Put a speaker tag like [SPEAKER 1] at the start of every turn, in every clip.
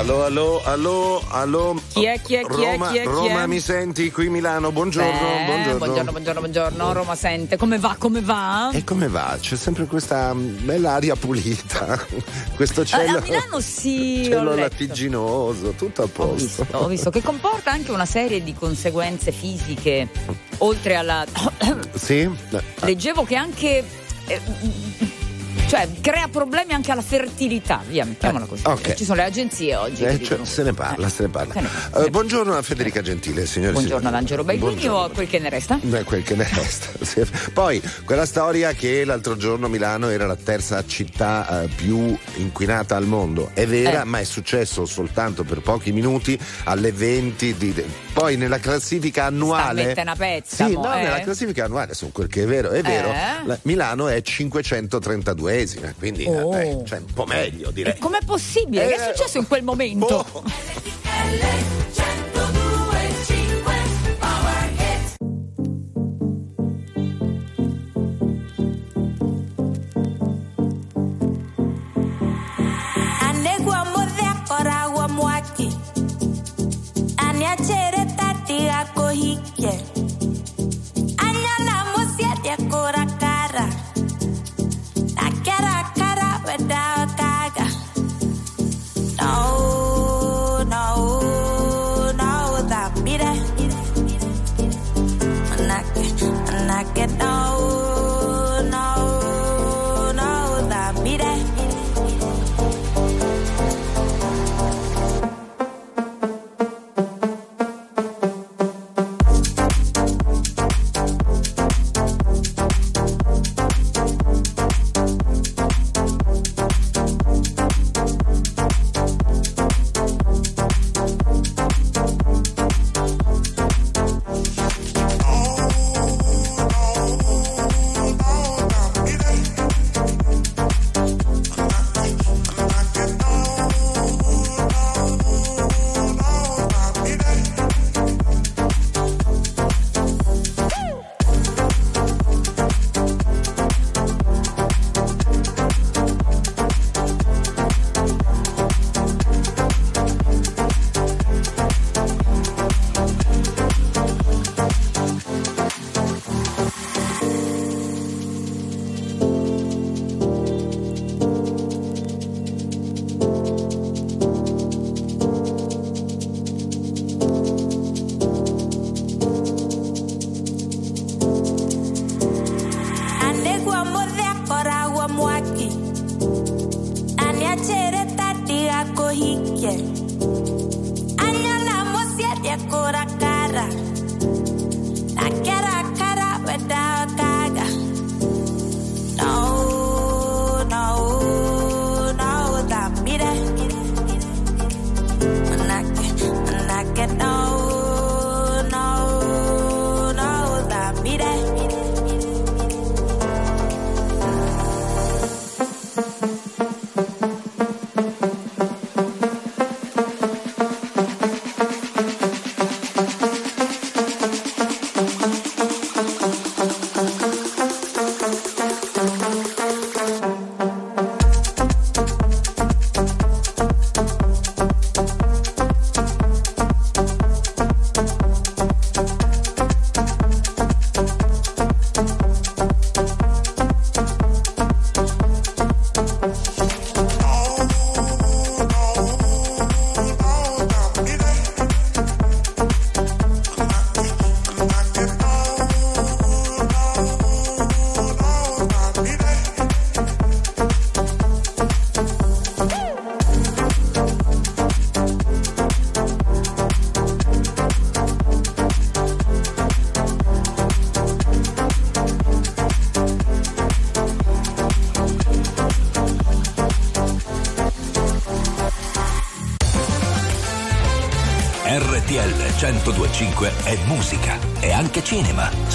[SPEAKER 1] Allo, allo, allo, allo.
[SPEAKER 2] Chi è, chi è, chi è,
[SPEAKER 1] Roma,
[SPEAKER 2] chi è, chi è?
[SPEAKER 1] Roma, mi senti? Qui Milano, buongiorno,
[SPEAKER 2] Beh,
[SPEAKER 1] buongiorno.
[SPEAKER 2] buongiorno, buongiorno, buongiorno. Roma sente. Come va, come va?
[SPEAKER 1] E come va? C'è sempre questa mm, bella aria pulita, questo
[SPEAKER 2] Eh,
[SPEAKER 1] cielo,
[SPEAKER 2] a Milano sì, ho
[SPEAKER 1] cielo lattiginoso, tutto a
[SPEAKER 2] Ho
[SPEAKER 1] posto.
[SPEAKER 2] visto, ho visto che comporta anche una serie di conseguenze fisiche, oltre alla...
[SPEAKER 1] Sì?
[SPEAKER 2] Leggevo che anche... eh, cioè, crea problemi anche alla fertilità, via, mettiamola così.
[SPEAKER 1] ok.
[SPEAKER 2] Ci sono le agenzie oggi.
[SPEAKER 1] Eh, cioè, se ne parla,
[SPEAKER 2] Eh,
[SPEAKER 1] se ne parla.
[SPEAKER 2] se ne parla.
[SPEAKER 1] Eh, buongiorno a Federica Gentile, signore
[SPEAKER 2] Buongiorno ad. Angelo
[SPEAKER 1] Buongiorno.
[SPEAKER 2] o a quel che ne resta?
[SPEAKER 1] Beh, quel che ne resta. Poi quella storia che l'altro giorno Milano era la terza città eh, più inquinata al mondo. È vera,
[SPEAKER 2] Eh.
[SPEAKER 1] ma è successo soltanto per pochi minuti alle 20 di. Poi nella classifica annuale.
[SPEAKER 2] Sta una pezza,
[SPEAKER 1] Sì,
[SPEAKER 2] mo,
[SPEAKER 1] no,
[SPEAKER 2] eh?
[SPEAKER 1] nella classifica annuale, su quel che è vero, è vero.
[SPEAKER 2] Eh?
[SPEAKER 1] la- Milano è 532esima, quindi eh,
[SPEAKER 2] Oh.
[SPEAKER 1] beh, cioè, un po' meglio direi.
[SPEAKER 2] E com'è possibile? che è
[SPEAKER 1] Eh,
[SPEAKER 2] successo in quel momento?
[SPEAKER 1] Oh.
[SPEAKER 3] anegwa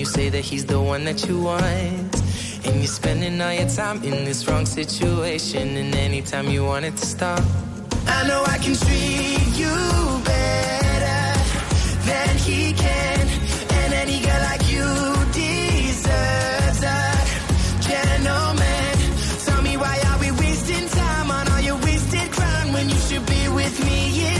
[SPEAKER 4] you say that he's the one that you want. And you're spending all your time in this wrong situation, and anytime you want it to stop. I know I can treat you better than he can, and any girl like you deserves a gentleman. Tell me why are we wasting time on all your wasted crime when you should be with me instead?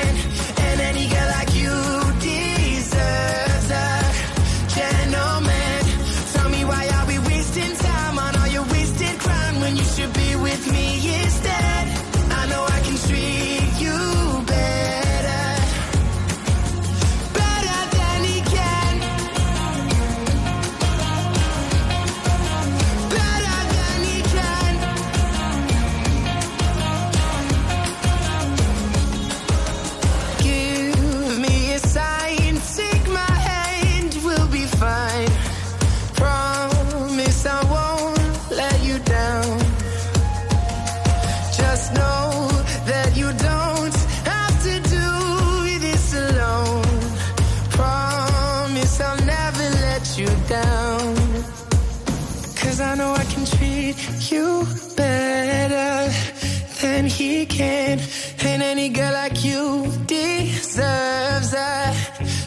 [SPEAKER 4] any girl like you deserves a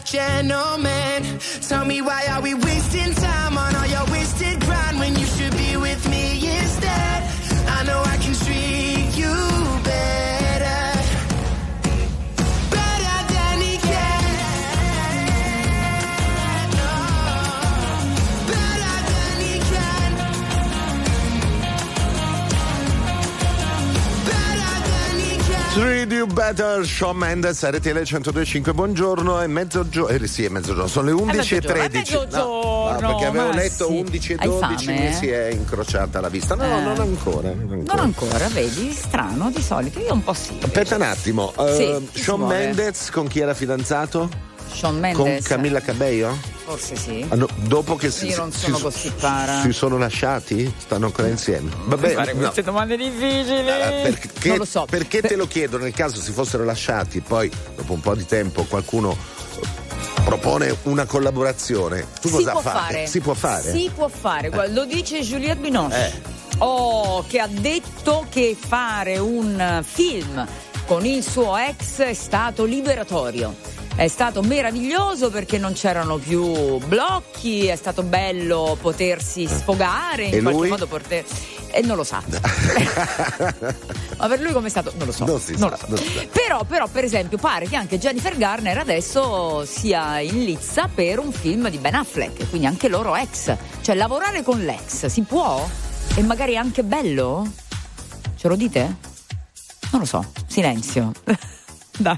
[SPEAKER 4] gentleman. Tell me why are we you better,
[SPEAKER 1] Shawn Mendes, RTL 1025, buongiorno, è mezzogiorno, eh sì è mezzogiorno, sono le 11 e
[SPEAKER 2] mezzogiorno, è
[SPEAKER 1] 13.
[SPEAKER 2] mezzogiorno,
[SPEAKER 1] perché avevo letto
[SPEAKER 2] sì.
[SPEAKER 1] 11 e
[SPEAKER 2] Hai
[SPEAKER 1] 12
[SPEAKER 2] fame,
[SPEAKER 1] mi
[SPEAKER 2] eh?
[SPEAKER 1] si è incrociata la vista. No,
[SPEAKER 2] Eh.
[SPEAKER 1] non ancora. Non ancora.
[SPEAKER 2] Non ancora, vedi? Strano, di solito. Io un po' sì.
[SPEAKER 1] Aspetta un attimo, eh,
[SPEAKER 2] Sì, si
[SPEAKER 1] Shawn? Mendes con chi era fidanzato? Con
[SPEAKER 2] Mendes.
[SPEAKER 1] Camilla Cabello?
[SPEAKER 2] Forse sì.
[SPEAKER 1] Ah, no, dopo che si,
[SPEAKER 2] Io non
[SPEAKER 1] si-
[SPEAKER 2] sono
[SPEAKER 1] si-
[SPEAKER 2] così para.
[SPEAKER 1] si sono lasciati? Stanno ancora insieme? Vabbè,
[SPEAKER 2] fare
[SPEAKER 1] no.
[SPEAKER 2] queste domande difficili.
[SPEAKER 1] Eh, perché,
[SPEAKER 2] non lo so.
[SPEAKER 1] perché
[SPEAKER 2] Per-
[SPEAKER 1] te lo chiedo nel caso si fossero lasciati poi dopo un po' di tempo qualcuno eh, propone una collaborazione tu
[SPEAKER 2] si
[SPEAKER 1] cosa
[SPEAKER 2] può
[SPEAKER 1] fate?
[SPEAKER 2] fare.
[SPEAKER 1] si può fare
[SPEAKER 2] Si può fare. Guarda, Lo dice Juliette Binoche.
[SPEAKER 1] Eh.
[SPEAKER 2] Oh, che ha detto che fare un eh, film con il suo ex è stato liberatorio. È stato meraviglioso perché non c'erano più blocchi, è stato bello potersi sfogare, in
[SPEAKER 1] E
[SPEAKER 2] qualche
[SPEAKER 1] lui?
[SPEAKER 2] modo poter... E non lo sa. Ma per lui com'è stato? Non lo so.
[SPEAKER 1] Non si
[SPEAKER 2] non
[SPEAKER 1] sa,
[SPEAKER 2] lo so.
[SPEAKER 1] non.
[SPEAKER 2] Però, però, per esempio, pare che anche Jennifer Garner adesso sia in lizza per un film di Ben Affleck, quindi anche loro ex. Cioè, lavorare con l'ex si può? E magari anche bello? Ce lo dite? Non lo so. Silenzio. Dai.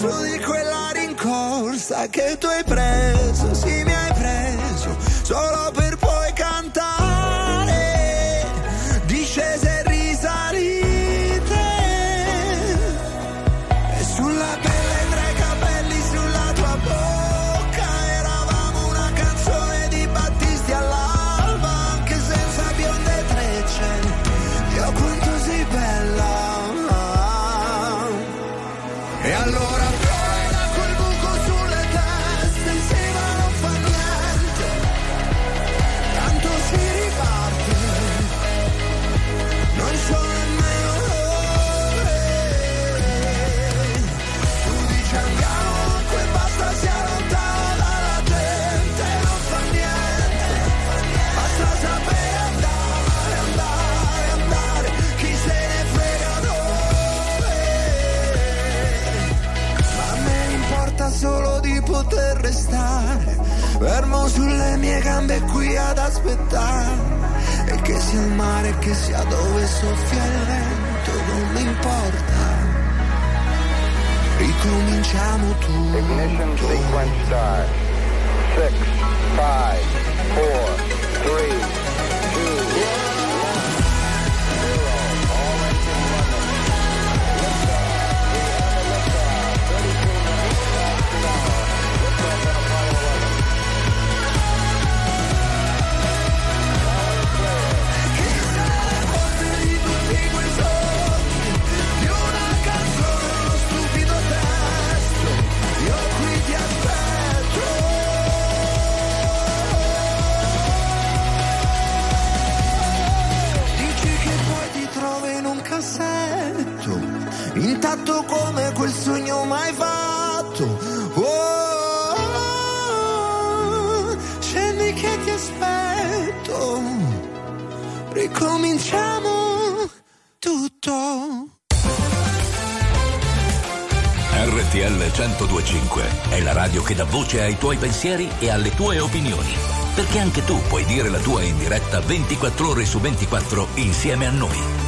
[SPEAKER 5] solo di quella rincorsa che tu hai preso. gambe qui ad aspettare e che sia il mare, che sia dove soffia il vento, non mi importa. Ricominciamo tu
[SPEAKER 6] Ignition sequence start.
[SPEAKER 5] 6, 5, 4, 3, riscatto come quel sogno mai fatto. Oh, oh, oh, scendi che ti aspetto, ricominciamo tutto.
[SPEAKER 7] RTL 1025 è la radio che dà voce ai tuoi pensieri e alle tue opinioni. Perché anche tu puoi dire la tua in diretta 24 ore su 24 insieme a noi.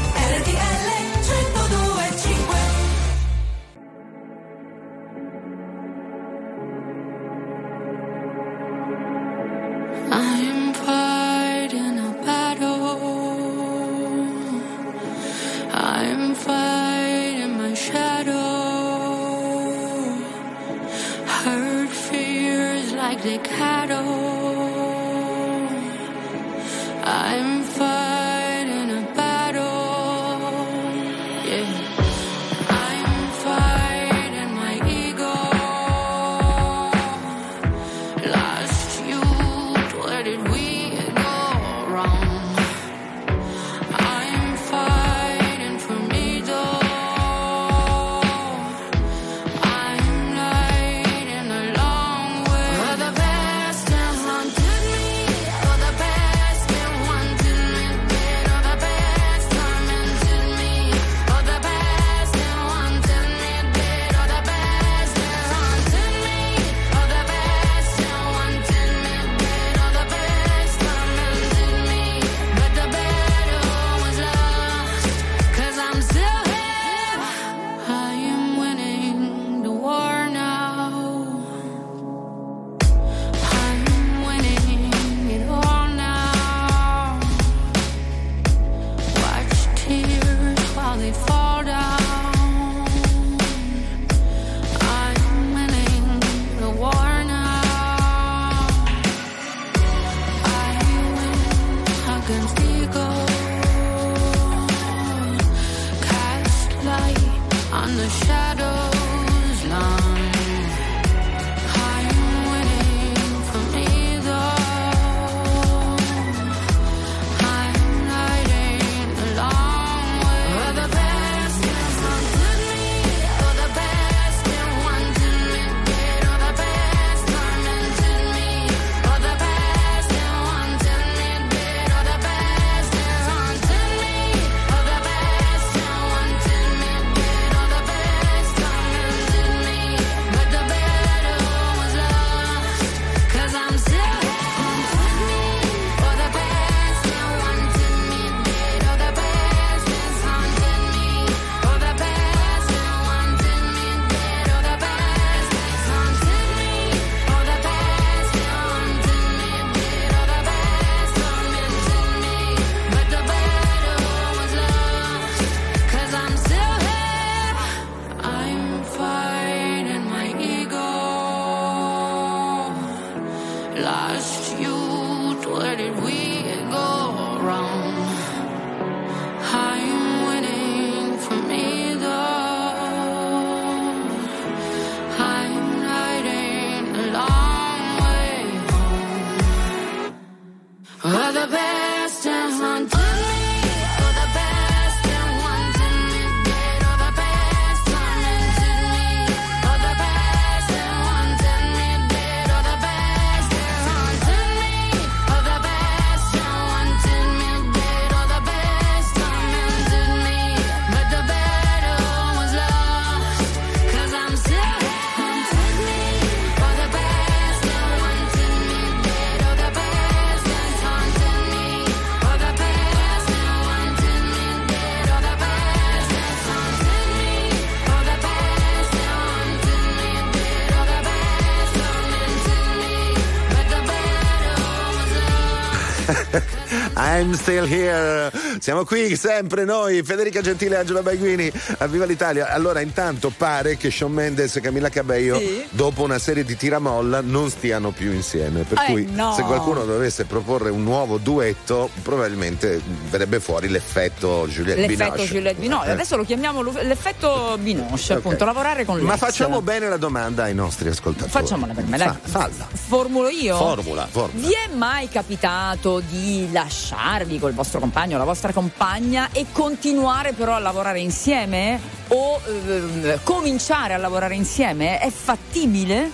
[SPEAKER 8] I'm
[SPEAKER 1] still here. Siamo qui sempre noi, Federica Gentile e Angelo Baiguini. A Viva l'Italia. Allora, intanto pare che Sean Mendes e Camilla Cabello,
[SPEAKER 2] Sì.
[SPEAKER 1] dopo una serie di tiramolla, non stiano più insieme. Per
[SPEAKER 2] Eh,
[SPEAKER 1] cui,
[SPEAKER 2] no.
[SPEAKER 1] se qualcuno dovesse proporre un nuovo duetto, probabilmente verrebbe fuori l'effetto Juliette
[SPEAKER 2] L'effetto
[SPEAKER 1] Binoche.
[SPEAKER 2] Juliette Binoche,
[SPEAKER 1] Eh.
[SPEAKER 2] adesso lo chiamiamo l'effetto Binoche,
[SPEAKER 1] Ok.
[SPEAKER 2] appunto, lavorare con
[SPEAKER 1] Ma
[SPEAKER 2] l'ex.
[SPEAKER 1] facciamo bene la domanda ai nostri ascoltatori.
[SPEAKER 2] Facciamola per me, dai.
[SPEAKER 1] Fa- falla.
[SPEAKER 2] Formulo io?
[SPEAKER 1] Formula, formula.
[SPEAKER 2] Vi è mai capitato di lasciarvi col vostro compagno la vostra compagna e continuare però a lavorare insieme? O ehm, cominciare a lavorare insieme? È fattibile?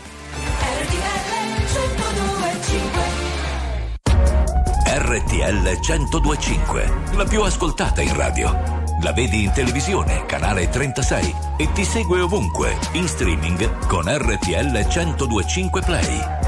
[SPEAKER 9] RTL 1025, la più ascoltata in radio. La vedi in televisione, canale 36 e ti segue ovunque, in streaming con RTL 1025 Play.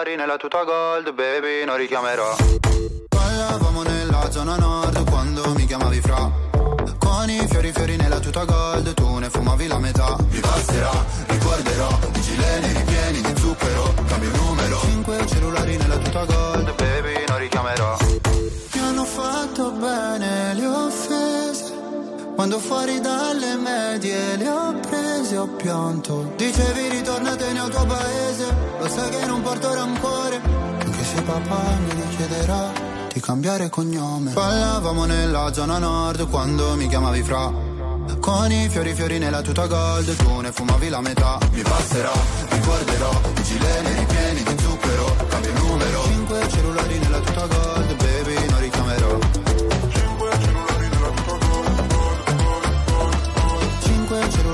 [SPEAKER 10] Cellulari nella tuta gold baby non richiamerò. Parlavamo nella zona nord quando mi chiamavi fra. Con i fiori fiori nella tuta gold tu ne fumavi la metà. Mi passerà, ricorderò, i gileni ripieni di zucchero, cambio numero. Cinque cellulari nella tuta gold baby non richiamerò. Mi hanno fatto bene le offese. Quando fuori dalle medie le ho prese ho pianto. Dicevi ritornatene al tuo paese Lo sai che non porto rancore. Anche se papà mi chiederà di cambiare cognome. Parlavamo nella zona nord quando mi chiamavi fra. Con i fiori fiori nella tuta gold Tu ne fumavi la metà. Mi passerà, ricorderò I gileni ripieni di zucchero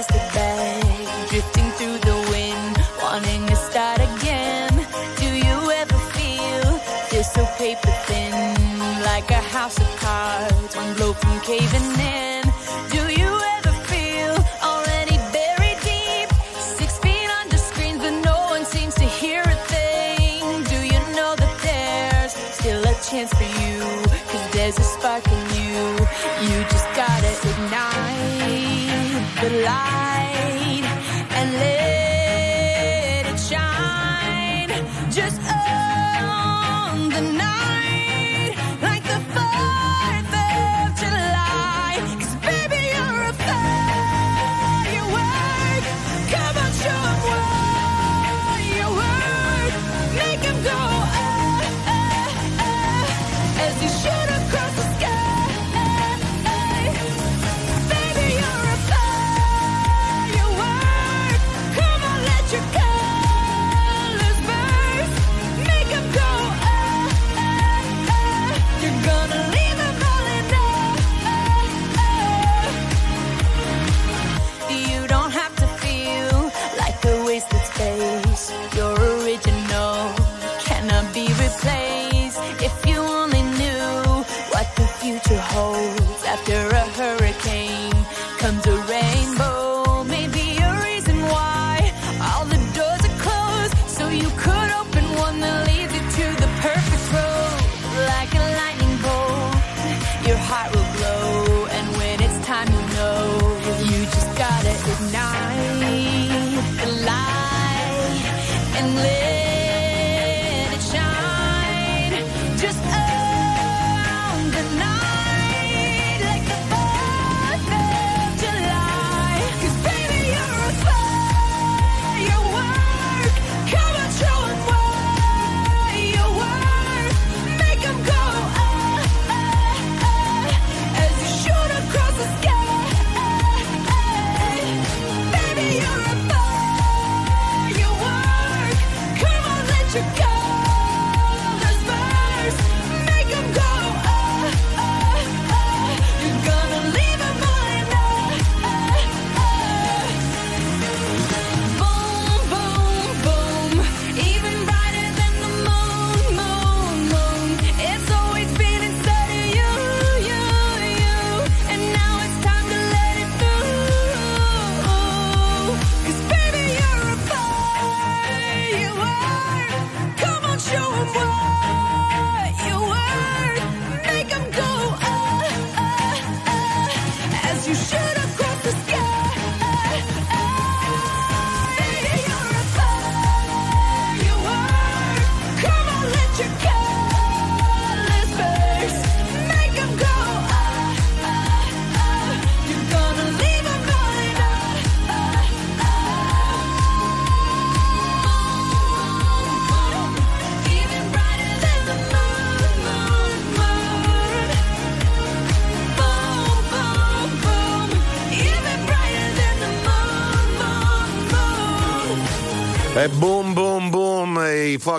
[SPEAKER 11] plastic bag drifting through the wind, wanting to start again? Do you ever feel this so paper thin, like a house of cards, one blow from caving in? Do you ever feel already buried deep, six feet under screens, but no one seems to hear a thing? Do you know that there's still a chance for you? Cause there's a spark in you. You 来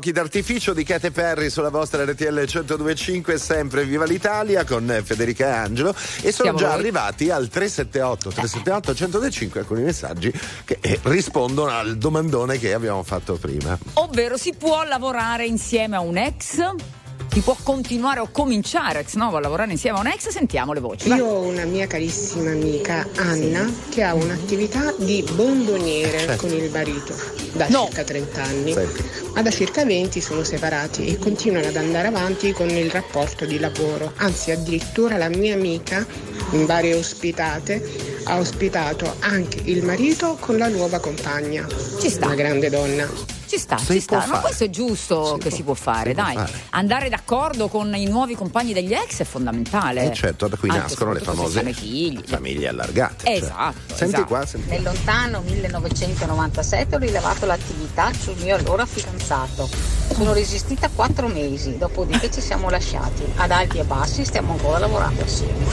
[SPEAKER 11] fuochi d'artificio di Katy Perry sulla vostra RTL 1025, sempre Viva l'Italia con Federica e Angelo e sono
[SPEAKER 2] Siamo
[SPEAKER 11] già
[SPEAKER 2] voi.
[SPEAKER 11] arrivati al 378 378 1025 alcuni messaggi che eh, rispondono al domandone che abbiamo fatto prima.
[SPEAKER 2] Ovvero si può lavorare insieme a un ex? Si può continuare o cominciare ex novo a lavorare insieme a un ex? Sentiamo le voci. vai.
[SPEAKER 12] Io ho una mia carissima amica Anna che ha un'attività di bomboniere con il marito da
[SPEAKER 2] No.
[SPEAKER 12] circa 30 anni,
[SPEAKER 11] Senti.
[SPEAKER 12] ma da circa 20 sono separati e continuano ad andare avanti con il rapporto di lavoro. Anzi, addirittura la mia amica in varie ospitate ha ospitato anche il marito con la nuova compagna.
[SPEAKER 2] Ci sta.
[SPEAKER 12] Una grande donna.
[SPEAKER 2] Ci sta,
[SPEAKER 11] Si
[SPEAKER 2] ci sta.
[SPEAKER 11] può
[SPEAKER 2] Ma
[SPEAKER 11] fare.
[SPEAKER 2] questo è giusto
[SPEAKER 11] Si
[SPEAKER 2] che
[SPEAKER 11] può-
[SPEAKER 2] si può fare,
[SPEAKER 11] si può
[SPEAKER 2] dai.
[SPEAKER 11] fare.
[SPEAKER 2] Andare d'accordo con i nuovi compagni degli ex è fondamentale.
[SPEAKER 11] E certo, da qui
[SPEAKER 2] Anche
[SPEAKER 11] nascono le famose
[SPEAKER 2] figli.
[SPEAKER 11] famiglie allargate. cioè.
[SPEAKER 2] Esatto,
[SPEAKER 11] Senti
[SPEAKER 2] esatto.
[SPEAKER 11] qua, senti.
[SPEAKER 1] Nel lontano 1997 ho rilevato l'attività sul mio allora fidanzato. Sono resistita quattro mesi, dopodiché ci siamo lasciati. Ad alti e bassi stiamo ancora lavorando assieme.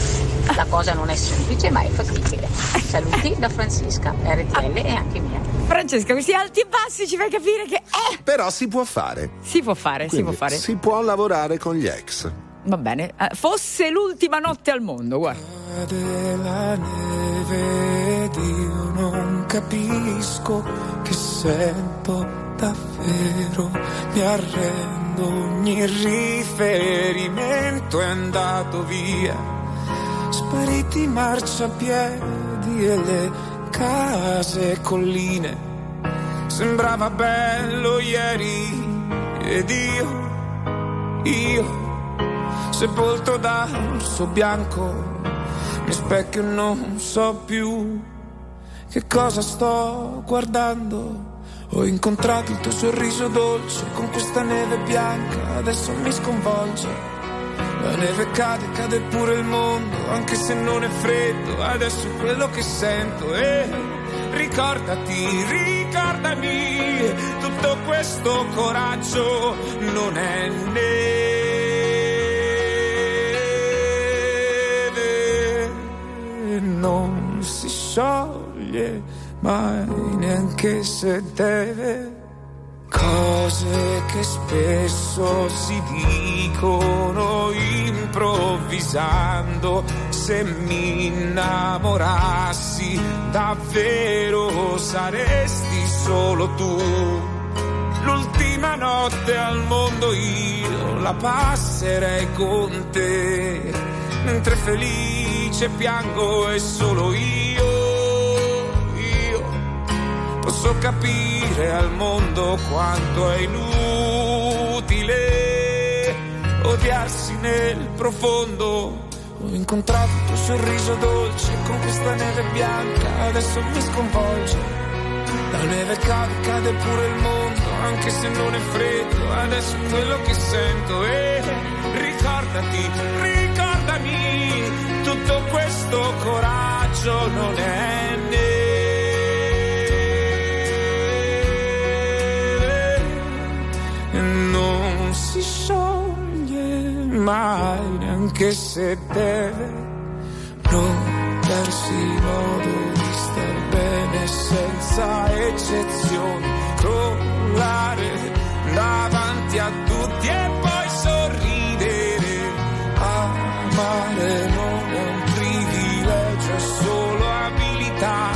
[SPEAKER 1] La cosa non è semplice ma è fattibile. Saluti da Francisca, RTL e anche mia.
[SPEAKER 2] Francesca, questi alti e bassi ci fai capire che eh,
[SPEAKER 11] Però si può fare.
[SPEAKER 2] si può fare, si
[SPEAKER 11] Quindi
[SPEAKER 2] può fare.
[SPEAKER 11] si può lavorare con gli ex.
[SPEAKER 2] Va bene. Eh, fosse l'ultima notte al mondo, guarda.
[SPEAKER 13] della neve ed io non capisco che sento davvero mi arrendo ogni riferimento è andato via spariti marciapiedi e le case e colline. Sembrava bello ieri ed io io sepolto dal suo bianco mi specchio non so più che cosa sto guardando. Ho incontrato il tuo sorriso dolce con questa neve bianca adesso mi sconvolge la neve cade, cade pure il mondo anche se non è freddo adesso è quello che sento e ricordati, ricordami tutto questo coraggio non è neve. Non si scioglie mai neanche se deve Cose che spesso si dicono improvvisando, se mi innamorassi davvero saresti solo tu. L'ultima notte al mondo io la passerei con te, mentre felice piango e solo io posso capire al mondo quanto è inutile odiarsi nel profondo. Ho incontrato il tuo sorriso dolce con questa neve bianca, adesso mi sconvolge. La neve cade, cade pure il mondo, anche se non è freddo, adesso è quello che sento e ricordati, ricordami, tutto questo coraggio non è neve si scioglie mai, neanche se deve non darsi modo di star bene senza eccezioni, crollare davanti a tutti e poi sorridere. Amare non è un privilegio, è solo abilità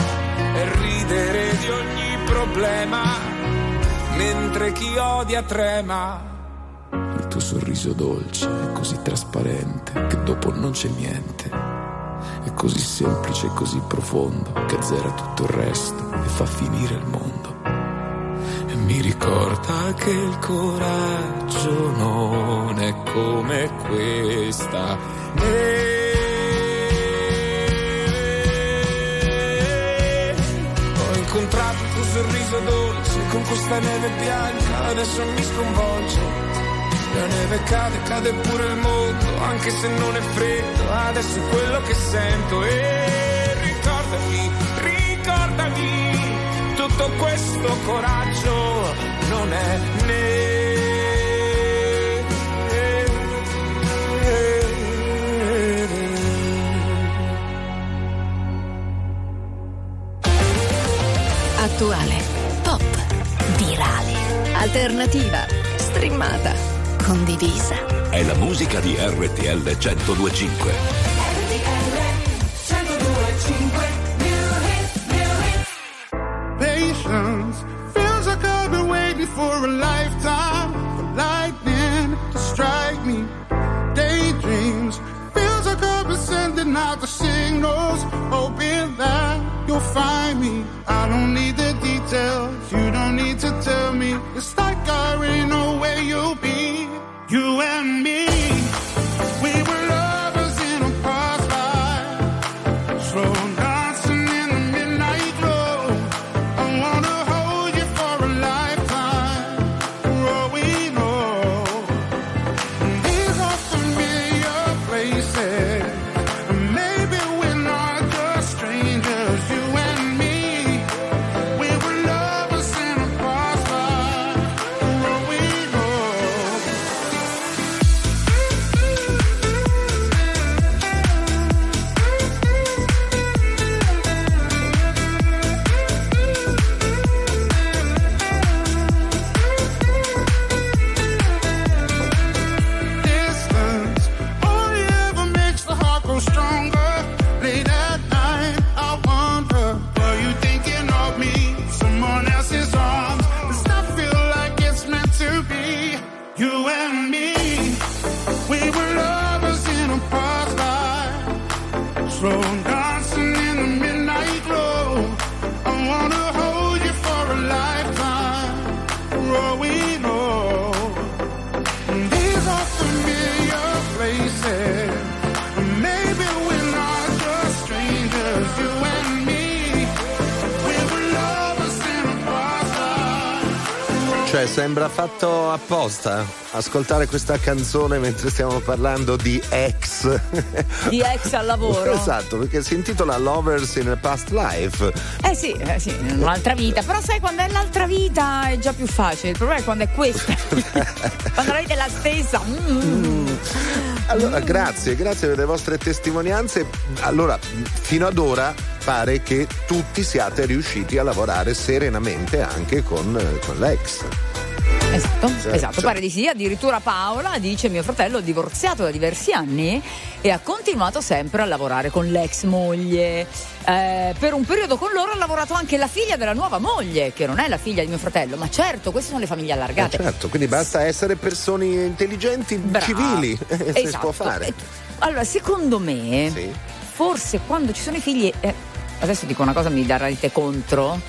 [SPEAKER 13] e ridere di ogni problema, mentre chi odia trema. Sorriso dolce così trasparente che dopo non c'è niente. È così semplice e così profondo che azzera tutto il resto e fa finire il mondo. E mi ricorda che il coraggio non è come questa. Ho incontrato il tuo sorriso dolce con questa neve bianca, adesso mi sconvolge. La neve cade, cade pure il mondo, anche se non è freddo, adesso è quello che sento e ricordati, ricordami, tutto questo coraggio non è neve.
[SPEAKER 14] Attuale, pop, virale, alternativa, streamata, condivisa.
[SPEAKER 15] È la musica di RTL 1025.
[SPEAKER 16] throne.
[SPEAKER 1] Cioè, sembra fatto apposta ascoltare questa canzone mentre stiamo parlando di ex.
[SPEAKER 2] Di ex al lavoro.
[SPEAKER 1] esatto, perché si intitola Lovers in a Past Life.
[SPEAKER 2] Eh sì, eh sì, in un'altra vita. Però sai, quando è l'altra vita è già più facile. Il problema è quando è questa. quando la vita è la stessa. mm.
[SPEAKER 1] Allora, grazie, grazie per le vostre testimonianze. Allora, fino ad ora pare che tutti siate riusciti a lavorare serenamente anche con, eh, con l'ex.
[SPEAKER 2] Esatto,
[SPEAKER 1] Cioè,
[SPEAKER 2] esatto,
[SPEAKER 1] cioè-
[SPEAKER 2] pare di sì. Addirittura Paola dice: Mio fratello è divorziato da diversi anni e ha continuato sempre a lavorare con l'ex moglie. Eh, per un periodo con loro ha lavorato anche la figlia della nuova moglie, che non è la figlia di mio fratello, ma certo, queste sono le famiglie allargate.
[SPEAKER 1] Eh, certo, quindi basta essere persone intelligenti,
[SPEAKER 2] Brava.
[SPEAKER 1] civili, eh, si
[SPEAKER 2] Esatto.
[SPEAKER 1] può fare.
[SPEAKER 2] E- Allora, secondo me,
[SPEAKER 1] Sì.
[SPEAKER 2] forse quando ci sono i figli, eh, adesso dico una cosa mi darete contro,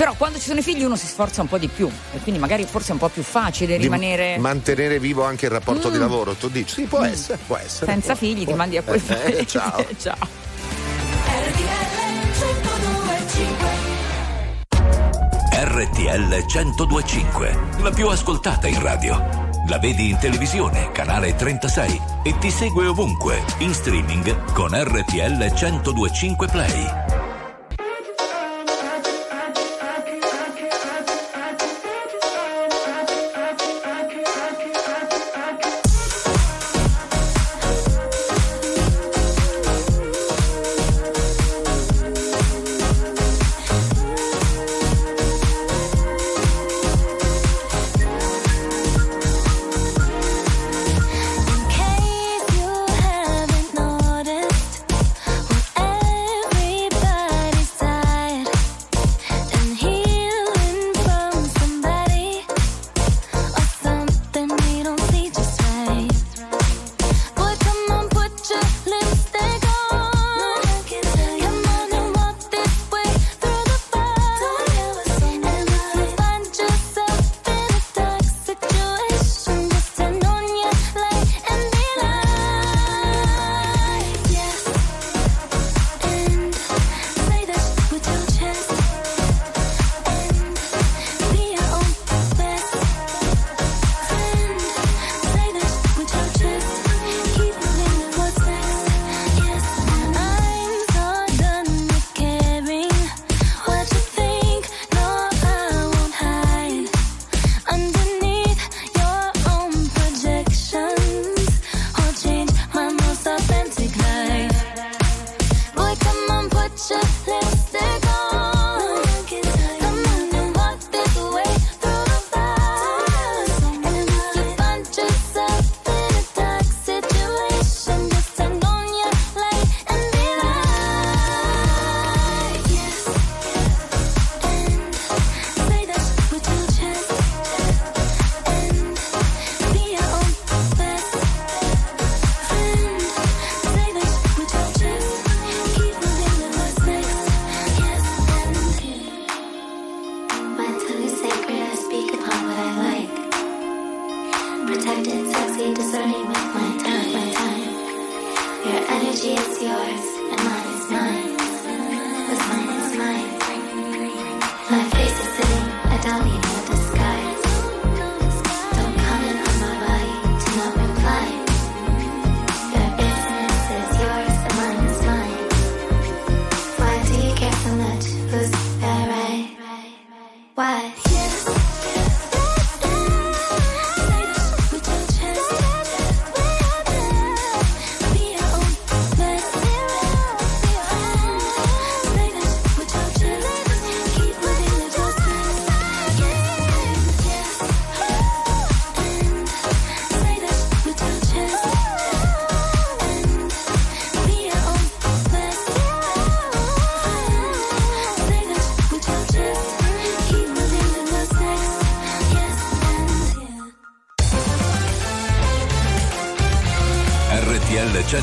[SPEAKER 2] però quando ci sono i figli uno si sforza un po' di più e quindi magari forse è un po' più facile
[SPEAKER 1] Di
[SPEAKER 2] rimanere
[SPEAKER 1] mantenere vivo anche il rapporto di
[SPEAKER 2] Mm.
[SPEAKER 1] lavoro, tu dici? Sì, può essere, può essere.
[SPEAKER 2] senza
[SPEAKER 1] può-
[SPEAKER 2] figli ti
[SPEAKER 1] può-
[SPEAKER 2] mandi a quel
[SPEAKER 1] Eh, eh, ciao.
[SPEAKER 2] ciao.
[SPEAKER 17] RTL 1025, la più ascoltata in radio. La vedi in televisione, canale 36 e ti segue ovunque, in streaming con RTL 1025 Play.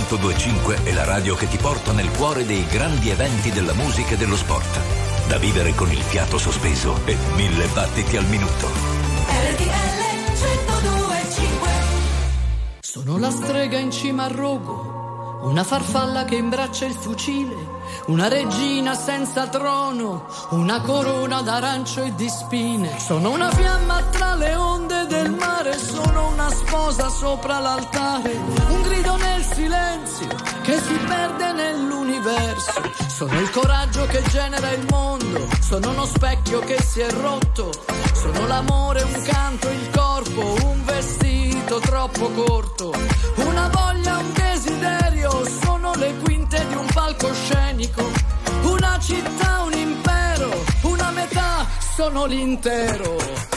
[SPEAKER 17] 1025 è la radio che ti porta nel cuore dei grandi eventi della musica e dello sport. Da vivere con il fiato sospeso e mille battiti al minuto.
[SPEAKER 18] RTL 1025
[SPEAKER 19] Sono la strega in cima al rogo, una farfalla che imbraccia il fucile, una regina senza trono, una corona d'arancio e di spine. Sono una fiamma sposa sopra l'altare, un grido nel silenzio che si perde nell'universo. Sono il coraggio che genera il mondo, sono uno specchio che si è rotto, sono l'amore, un canto, il corpo, un vestito troppo corto, una voglia, un desiderio, sono le quinte di un palcoscenico, una città, un impero, una metà, sono l'intero.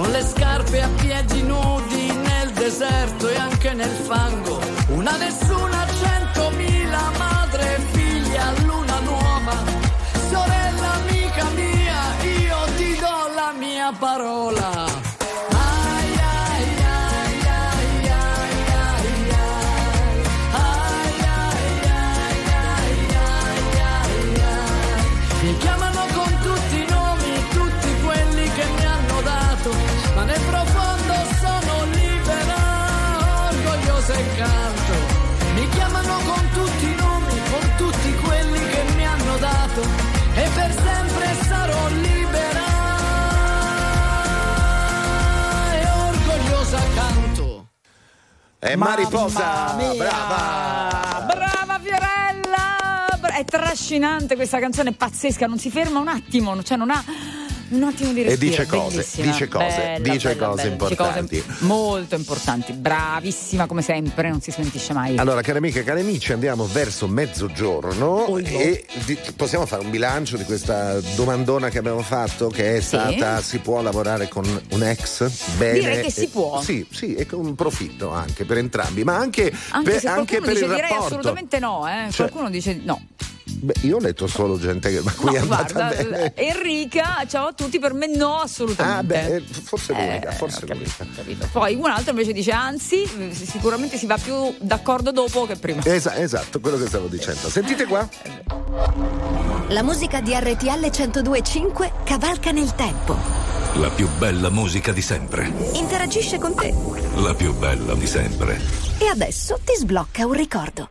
[SPEAKER 19] Con le scarpe a piedi nudi nel deserto e anche nel fango. Una nessuna,
[SPEAKER 1] È Mariposa, brava!
[SPEAKER 2] Brava Fiorella! È trascinante questa canzone, pazzesca, non si ferma un attimo, cioè non ha un attimo di
[SPEAKER 1] E
[SPEAKER 2] respiro.
[SPEAKER 1] dice cose,
[SPEAKER 2] bellissima.
[SPEAKER 1] dice cose,
[SPEAKER 2] Bella,
[SPEAKER 1] dice
[SPEAKER 2] bella,
[SPEAKER 1] cose
[SPEAKER 2] bella, dice
[SPEAKER 1] importanti.
[SPEAKER 2] molto importanti, bravissima come sempre, non si smentisce mai.
[SPEAKER 1] Allora, cari amiche e cari amici, andiamo verso mezzogiorno e di- possiamo fare un bilancio di questa domandona che abbiamo fatto, che è
[SPEAKER 2] Sì.
[SPEAKER 1] stata si può lavorare con un ex? Bene.
[SPEAKER 2] Direi che si
[SPEAKER 1] Eh,
[SPEAKER 2] può.
[SPEAKER 1] Sì, sì, e con un profitto anche per entrambi, ma anche,
[SPEAKER 2] Anche
[SPEAKER 1] per, anche per
[SPEAKER 2] dice
[SPEAKER 1] il
[SPEAKER 2] direi
[SPEAKER 1] rapporto.
[SPEAKER 2] assolutamente no, eh.
[SPEAKER 1] Cioè-
[SPEAKER 2] qualcuno dice no.
[SPEAKER 1] Beh, io ho letto solo gente che ma qui è
[SPEAKER 2] No,
[SPEAKER 1] andata
[SPEAKER 2] guarda,
[SPEAKER 1] bene.
[SPEAKER 2] Enrica, ciao a tutti, per me no assolutamente.
[SPEAKER 1] Ah, beh, eh, forse
[SPEAKER 2] Eh,
[SPEAKER 1] l'unica, forse
[SPEAKER 2] ho capito,
[SPEAKER 1] l'unica.
[SPEAKER 2] Poi un altro invece dice anzi, eh, sicuramente si va più d'accordo dopo che prima.
[SPEAKER 1] Esa- esatto, quello che stavo dicendo. Sentite qua.
[SPEAKER 5] La musica di RTL 1025 cavalca nel tempo.
[SPEAKER 7] La più bella musica di sempre.
[SPEAKER 5] Interagisce con te.
[SPEAKER 7] La più bella di sempre.
[SPEAKER 5] E adesso ti sblocca un ricordo.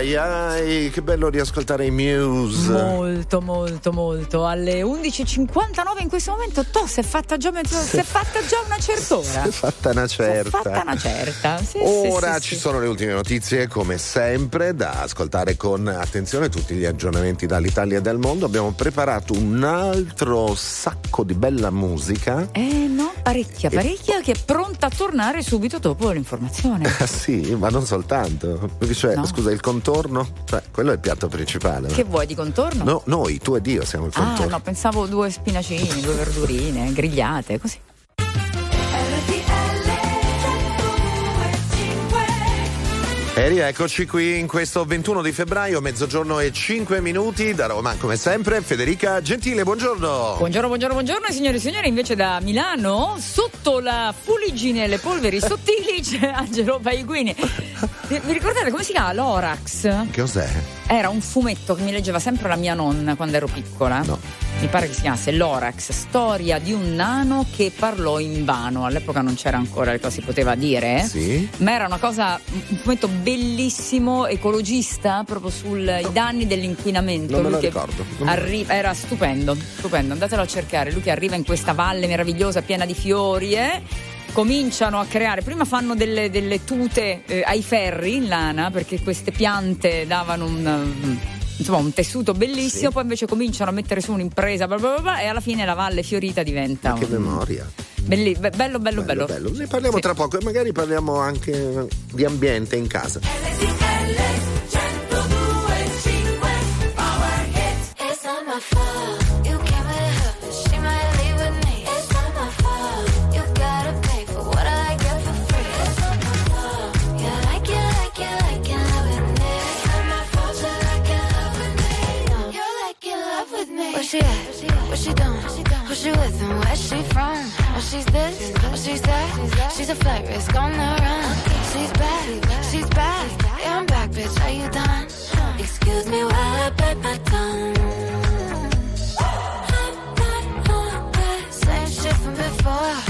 [SPEAKER 1] Ai ai che bello riascoltare i Muse.
[SPEAKER 2] Molto, molto, molto. Alle 11.59 in questo momento, to, si è fatta già, si è fatta già una certa ora.
[SPEAKER 1] Si è fatta una
[SPEAKER 2] Si è
[SPEAKER 1] certa.
[SPEAKER 2] fatta una certa. Sì,
[SPEAKER 1] Ora
[SPEAKER 2] sì, sì,
[SPEAKER 1] ci sono le ultime notizie, come sempre, da ascoltare con attenzione tutti gli aggiornamenti dall'Italia e dal mondo. Abbiamo preparato un altro sacco di bella musica.
[SPEAKER 2] Eh no, parecchia, parecchia che è pronta a tornare subito dopo l'informazione.
[SPEAKER 1] Ah, sì, ma non soltanto. Cioè,
[SPEAKER 2] No.
[SPEAKER 1] scusa, il contorno? Cioè, quello è il piatto principale.
[SPEAKER 2] Che vuoi di contorno?
[SPEAKER 1] No, noi, tu ed io siamo il
[SPEAKER 2] Ah,
[SPEAKER 1] contorno.
[SPEAKER 2] no, pensavo due spinacini, due verdurine, grigliate, così.
[SPEAKER 1] E rieccoci qui in questo 21 di febbraio, mezzogiorno e 5 minuti da Roma, come sempre, Federica Gentile, buongiorno.
[SPEAKER 2] Buongiorno, buongiorno, buongiorno signore e signori, invece da Milano, sotto la fuliggine e le polveri sottili c'è Angelo Baiguini. Vi vi ricordate come si chiama? L'Orax?
[SPEAKER 1] Che cos'è?
[SPEAKER 2] Era un fumetto che mi leggeva sempre la mia nonna quando ero piccola. Mi pare che si chiamasse L'Orax, storia di un nano che parlò in vano. All'epoca non c'era ancora le cose si poteva dire.
[SPEAKER 1] Sì.
[SPEAKER 2] Ma era una cosa, un fumetto bellissimo, ecologista, proprio sui danni dell'inquinamento.
[SPEAKER 1] Non me lo ricordo.
[SPEAKER 2] Arri- era stupendo, stupendo, andatelo a cercare. Lui che arriva in questa valle meravigliosa piena di fiori, eh, Cominciano a creare, prima fanno delle, delle tute eh, ai ferri in lana perché queste piante davano un, um, insomma, un tessuto bellissimo, poi invece cominciano a mettere su un'impresa bla bla bla, bla, e alla fine la valle fiorita diventa
[SPEAKER 1] Che
[SPEAKER 2] un-
[SPEAKER 1] memoria.
[SPEAKER 2] belli- be- bello, bello, bello.
[SPEAKER 1] Ne parliamo
[SPEAKER 2] Sì.
[SPEAKER 1] tra poco e magari parliamo anche di ambiente in casa.
[SPEAKER 20] She at? What she doing? Who she with and where she from? Oh, she's this, oh, she's that. She's a flight risk on the run. She's back, she's back. Yeah, I'm back, bitch. Are you done? Excuse me while I bite my tongue. Same shit from before.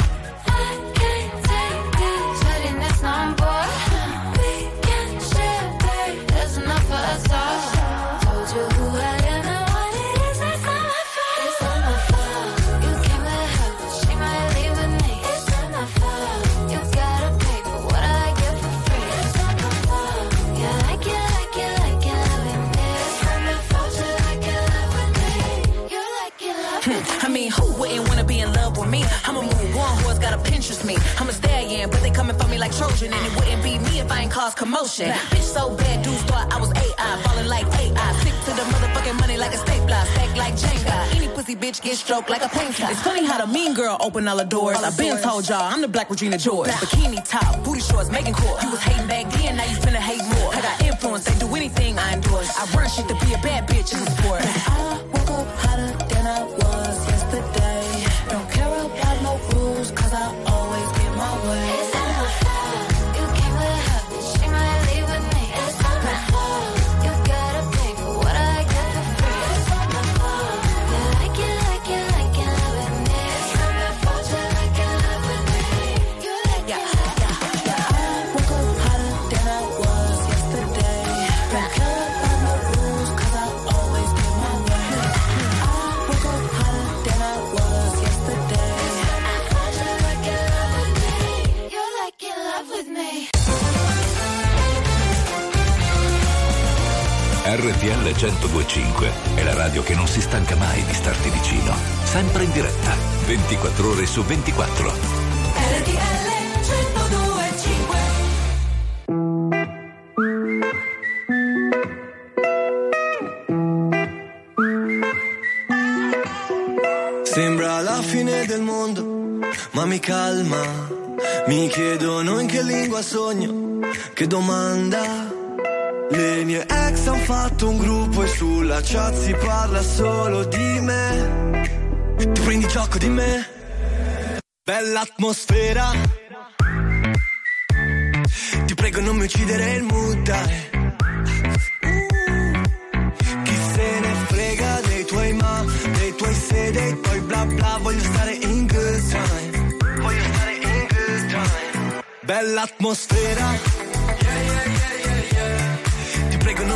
[SPEAKER 21] Pinterest me? I'm a stallion, but they coming for me like Trojan, and it wouldn't be me if I ain't cause commotion. Bitch so bad, dudes thought I was AI, falling like AI. Stick to the motherfucking money like a stapler, stack like Jenga. Any pussy bitch get stroked like a painter. It's funny how the mean girl open all the doors. I've been told y'all I'm the black Regina George. Bikini top, booty shorts, making court. You was hating back then, now you finna hate more. I got influence, they do anything I endorse. I run shit to be a bad bitch in the sport. I woke up hotter than I was yesterday. Don't care about no rules, cause I
[SPEAKER 9] RTL 1025 è la radio che non si stanca mai di starti vicino. Sempre in diretta, 24 ore su 24.
[SPEAKER 18] RTL 1025
[SPEAKER 22] Se Sembra la fine del mondo, ma mi calma. Mi chiedono in che lingua sogno, che domanda. Le mie ex han fatto un gruppo e sulla chat si parla solo di me. Tu prendi gioco di me? Bella atmosfera. Ti prego non mi uccidere il mood, dai. Chi se ne frega dei tuoi ma, dei tuoi se, dei tuoi bla bla, voglio stare in good time. Voglio stare in good time. Bella atmosfera.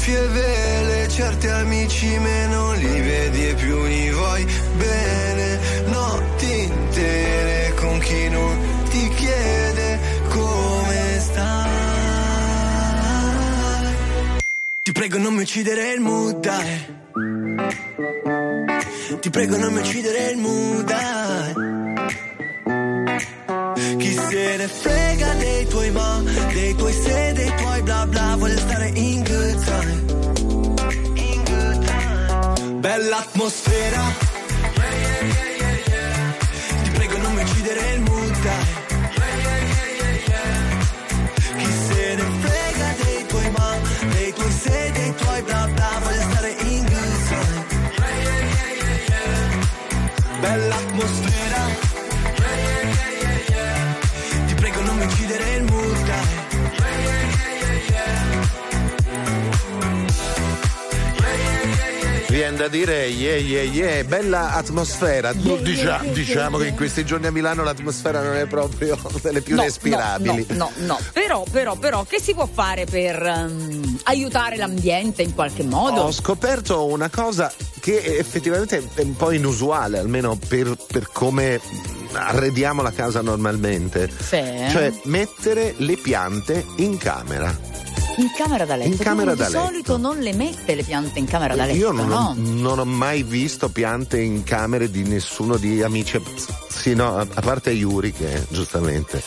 [SPEAKER 22] Gonfie vele, certi amici me non li vedi e più li vuoi bene, notti intere con chi non ti chiede come stai. Ti prego non mi uccidere il mood, dai. Ti prego non mi uccidere il mood, dai. Chi se ne frega dei tuoi ma, dei tuoi se, dei tuoi bla bla, voglio stare in good time. In good time. Bella atmosfera. Yeah, yeah, yeah. Ti prego non mi uccidere il mood,
[SPEAKER 1] da dire yeah yeah yeah, bella atmosfera.
[SPEAKER 2] Yeah,
[SPEAKER 1] dicia-
[SPEAKER 2] yeah,
[SPEAKER 1] diciamo
[SPEAKER 2] yeah,
[SPEAKER 1] che in questi giorni a Milano l'atmosfera non è proprio delle più
[SPEAKER 2] No,
[SPEAKER 1] respirabili.
[SPEAKER 2] No, no, no, però, però, però, che si può fare per ehm, aiutare l'ambiente in qualche modo?
[SPEAKER 1] Ho scoperto una cosa che effettivamente è un po' inusuale, almeno per, per come arrediamo la casa normalmente.
[SPEAKER 2] Sì.
[SPEAKER 1] Cioè mettere le piante in camera.
[SPEAKER 2] In camera da letto.
[SPEAKER 1] In camera da
[SPEAKER 2] di
[SPEAKER 1] letto.
[SPEAKER 2] solito non le mette le piante in camera da letto.
[SPEAKER 1] Io non,
[SPEAKER 2] no?
[SPEAKER 1] ho, non ho mai visto piante in camere di nessuno di amici. Sì, no, a a parte Yuri che giustamente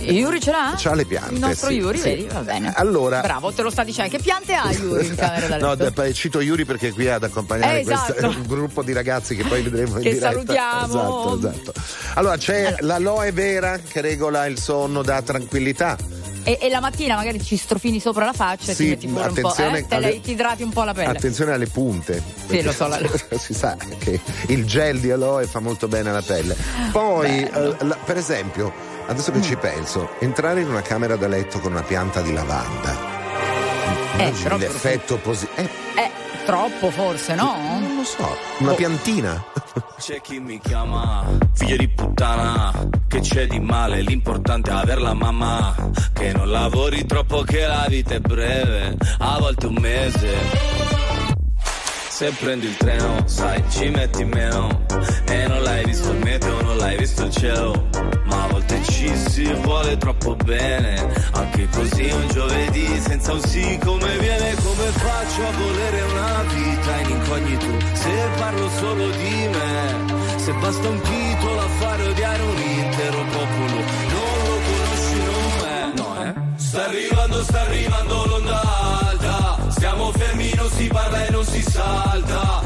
[SPEAKER 2] Yuri ce l'ha?
[SPEAKER 1] c'ha le piante.
[SPEAKER 2] Il nostro
[SPEAKER 1] sì,
[SPEAKER 2] Yuri,
[SPEAKER 1] sì.
[SPEAKER 2] vedi? Va bene.
[SPEAKER 1] Allora,
[SPEAKER 2] Bravo, te lo sta dicendo. Che piante ha Yuri in camera da letto?
[SPEAKER 1] No, cito Yuri perché è qui ad accompagnare
[SPEAKER 2] Eh, esatto.
[SPEAKER 1] questo- gruppo di ragazzi che poi vedremo in
[SPEAKER 2] Che
[SPEAKER 1] diretta.
[SPEAKER 2] salutiamo.
[SPEAKER 1] Esatto, esatto. Allora c'è l'aloe vera che regola il sonno, dà tranquillità.
[SPEAKER 2] E, e la mattina magari ci strofini sopra la faccia
[SPEAKER 1] Sì,
[SPEAKER 2] e ti metti pure un po'. Eh? Te
[SPEAKER 1] alle-
[SPEAKER 2] le- ti idrati un po' la pelle.
[SPEAKER 1] Attenzione alle punte.
[SPEAKER 2] Sì, lo so, la-
[SPEAKER 1] si sa che il gel di aloe fa molto bene alla pelle. Poi, eh, la- per esempio, adesso che ci penso, entrare in una camera da letto con una pianta di lavanda.
[SPEAKER 2] Eh,
[SPEAKER 1] l'effetto positivo. Eh,
[SPEAKER 2] Eh, troppo forse, no?
[SPEAKER 1] non lo so, una piantina.
[SPEAKER 23] C'è chi mi chiama figlio di puttana Che c'è di male, l'importante è averla mamma Che non lavori troppo che la vita è breve A volte un mese Se prendi il treno, sai, ci metti meno E non l'hai visto il meteo, non l'hai visto il cielo volte ci si vuole troppo bene Anche così un giovedì senza un sì come viene Come faccio a volere una vita in incognito? Se parlo solo di me Se basta un titolo a fare odiare un intero popolo Non lo conosci, non me. No, eh? Sta arrivando, sta arrivando l'onda alta Stiamo fermi, non si parla e non si salta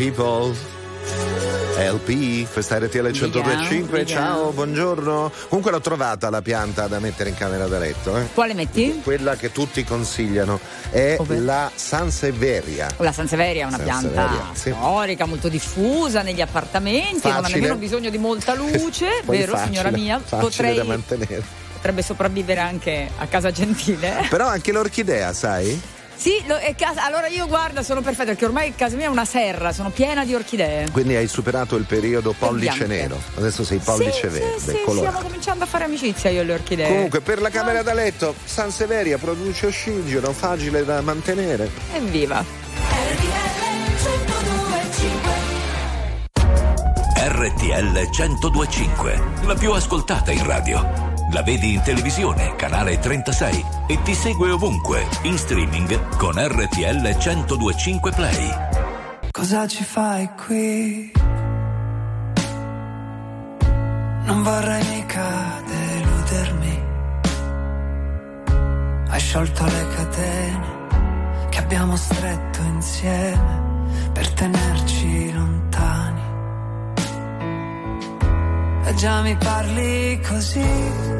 [SPEAKER 1] People. LP, questa RTL 1025,
[SPEAKER 2] Dica,
[SPEAKER 1] ciao, buongiorno. Comunque l'ho trovata la pianta da mettere in camera da letto. Eh?
[SPEAKER 2] Quale metti?
[SPEAKER 1] Quella che tutti consigliano è la Sanseveria.
[SPEAKER 2] La Sanseveria è una
[SPEAKER 1] Sanseveria,
[SPEAKER 2] pianta
[SPEAKER 1] sì.
[SPEAKER 2] storica, molto diffusa negli appartamenti, non ha
[SPEAKER 1] Facile.
[SPEAKER 2] nemmeno bisogno di molta luce, vero
[SPEAKER 1] facile,
[SPEAKER 2] signora mia?
[SPEAKER 1] Facile
[SPEAKER 2] Potrei,
[SPEAKER 1] da mantenere.
[SPEAKER 2] potrebbe sopravvivere anche a casa gentile.
[SPEAKER 1] Però anche l'orchidea, sai?
[SPEAKER 2] Sì, lo- è casa- allora io guarda, sono perfetta perché ormai casa mia è una serra, sono piena di orchidee.
[SPEAKER 1] Quindi hai superato il periodo pollice nero. Adesso sei pollice
[SPEAKER 2] sì,
[SPEAKER 1] verde,
[SPEAKER 2] sì, sì,
[SPEAKER 1] colorato.
[SPEAKER 2] stiamo cominciando a fare amicizia io e le orchidee.
[SPEAKER 1] Comunque, per la camera da letto, Sanseveria produce ossigeno, facile da mantenere.
[SPEAKER 2] Evviva!
[SPEAKER 9] RTL 1025, la più ascoltata in radio. La vedi in televisione, canale 36 e ti segue ovunque, in streaming con RTL 1025 Play.
[SPEAKER 24] Cosa ci fai qui? Non vorrei mica deludermi. Hai sciolto le catene che abbiamo stretto insieme per tenerci lontani. E già mi parli così.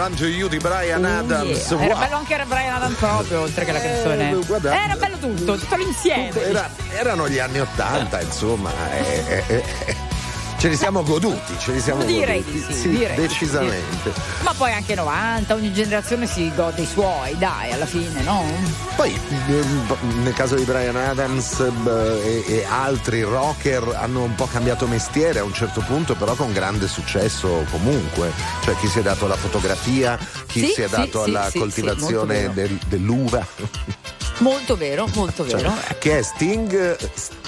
[SPEAKER 1] Run to You di Brian Adams.
[SPEAKER 2] Yeah. Era
[SPEAKER 1] Wow.
[SPEAKER 2] bello anche Brian Adams proprio, oltre che la canzone.
[SPEAKER 1] Eh, guarda-
[SPEAKER 2] Era bello tutto, tutto l'insieme.
[SPEAKER 1] Era- erano gli anni Ottanta, insomma. eh, eh, eh, ce li siamo goduti, ce li siamo
[SPEAKER 2] Direi
[SPEAKER 1] goduti.
[SPEAKER 2] di sì, direi di sì.
[SPEAKER 1] decisamente.
[SPEAKER 2] Ma poi anche 90, ogni generazione si gode i suoi, dai, alla fine, no?
[SPEAKER 1] Poi ehm, nel caso di Brian Adams e, e altri rocker hanno un po' cambiato mestiere a un certo punto, però con grande successo comunque. Cioè chi si è dato alla fotografia, chi
[SPEAKER 2] Sì,
[SPEAKER 1] si è
[SPEAKER 2] sì,
[SPEAKER 1] dato
[SPEAKER 2] sì,
[SPEAKER 1] alla
[SPEAKER 2] sì, sì,
[SPEAKER 1] coltivazione del- dell'uva.
[SPEAKER 2] Molto vero, molto
[SPEAKER 1] Cioè,
[SPEAKER 2] vero.
[SPEAKER 1] che è Sting,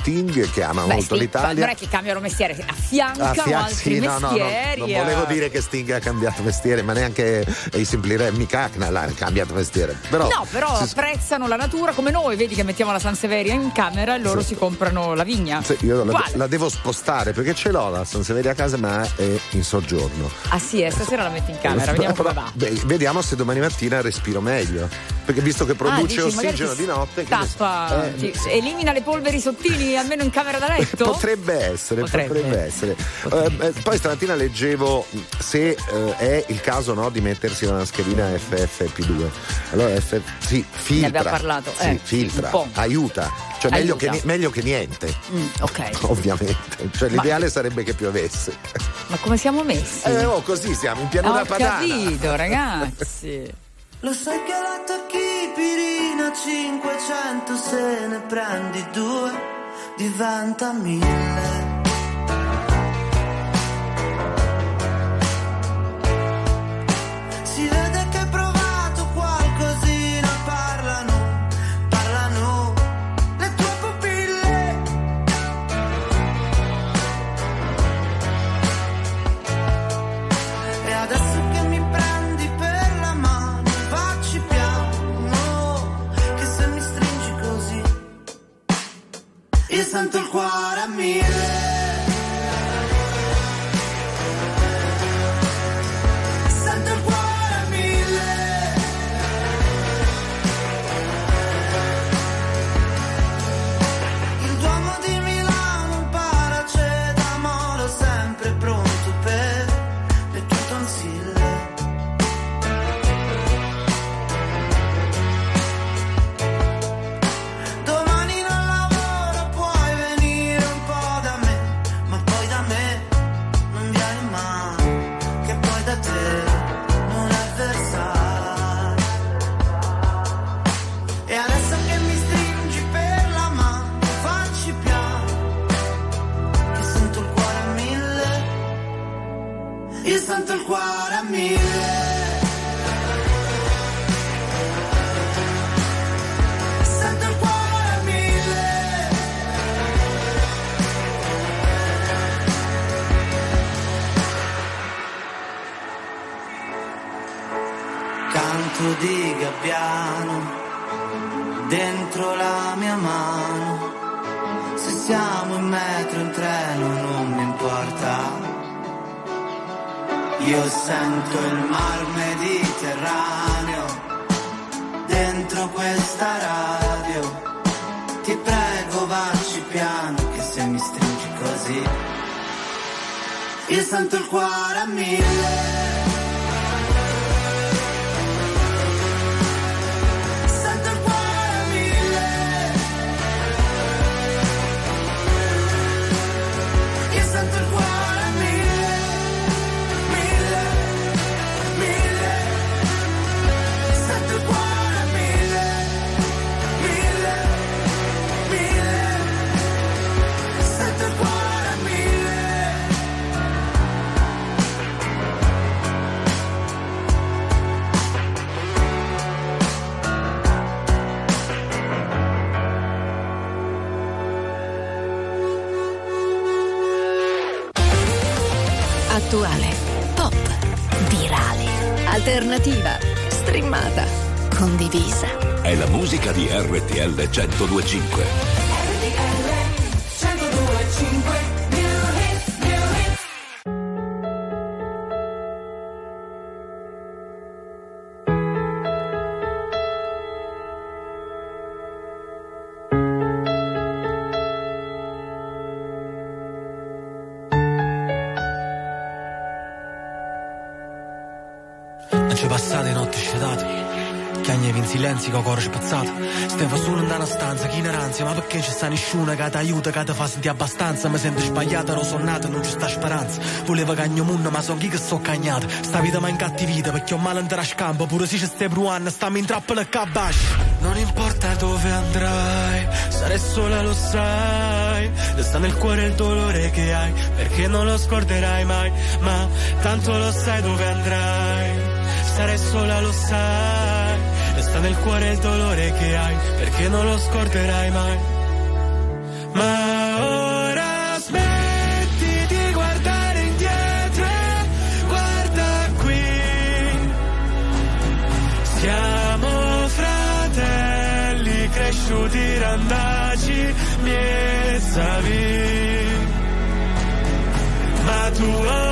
[SPEAKER 1] Sting che ama
[SPEAKER 2] Beh,
[SPEAKER 1] molto
[SPEAKER 2] sì,
[SPEAKER 1] l'Italia.
[SPEAKER 2] Non è che cambiano mestiere, affiancano
[SPEAKER 1] Ah, fia-
[SPEAKER 2] altri
[SPEAKER 1] sì, no, no, no,
[SPEAKER 2] mestieri.
[SPEAKER 1] non
[SPEAKER 2] eh.
[SPEAKER 1] volevo dire che Sting ha cambiato mestiere, ma neanche i Simply Red, mica ha cambiato mestiere. Però,
[SPEAKER 2] no, però
[SPEAKER 1] si-
[SPEAKER 2] apprezzano la natura come noi, vedi che mettiamo la Sanseveria in camera e loro si comprano la vigna.
[SPEAKER 1] Sì, io la, la devo spostare perché ce l'ho la Sanseveria a casa, ma è in soggiorno.
[SPEAKER 2] Ah sì, eh, stasera la metti in camera, vediamo come va.
[SPEAKER 1] Beh, vediamo se domani mattina respiro meglio. Perché visto che produce
[SPEAKER 2] Ah, dici,
[SPEAKER 1] ossigeno di notte, che ne.
[SPEAKER 2] Tappa,
[SPEAKER 1] Eh,
[SPEAKER 2] ti- elimina le polveri sottili almeno in camera da letto?
[SPEAKER 1] Potrebbe essere, potrebbe,
[SPEAKER 2] Potrebbe.
[SPEAKER 1] essere. Eh, eh, poi stamattina leggevo se eh, è il caso no, di mettersi una mascherina FFP2. Allora F, sì, filtra.
[SPEAKER 2] abbiamo parlato,
[SPEAKER 1] Sì,
[SPEAKER 2] eh,
[SPEAKER 1] filtra, aiuta. Cioè meglio che, meglio che niente,
[SPEAKER 2] Mm, ok.
[SPEAKER 1] ovviamente. Cioè l'ideale sarebbe che piovesse.
[SPEAKER 2] Ma come siamo messi?
[SPEAKER 1] Eh, oh, così siamo in pianura
[SPEAKER 2] ho
[SPEAKER 1] padana.
[SPEAKER 2] capito, ragazzi.
[SPEAKER 25] Lo sai che la tachipirina 500 se ne prendi due diventa mille. 1025. Non
[SPEAKER 7] ci
[SPEAKER 26] passate notti scetate Chiagnevi in silenzio con cuore spezzato. Stavo solo in una stanza, chi ignoranza, ma perché c'è sta nessuno che ti aiuta, che ti fa sentire abbastanza? Mi sento sbagliata, ero sonnato, non c'è sta speranza. Volevo cagno munno, ma son chi che so cagnata. Sta vita ma incattivita, perché ho male andare a scampo, pure se c'è ste bruanna, stammi in trappola e cabasci. Non importa dove andrai, sarai sola, lo sai. Sta nel cuore il dolore che hai, perché non lo scorderai mai. Ma tanto lo sai dove andrai, sarai sola, lo sai. Sta nel cuore il dolore che hai, perché non lo scorderai mai. Ma ora smetti di guardare indietro guarda qui. Siamo fratelli cresciuti randaci, miesavi. Ma tu ora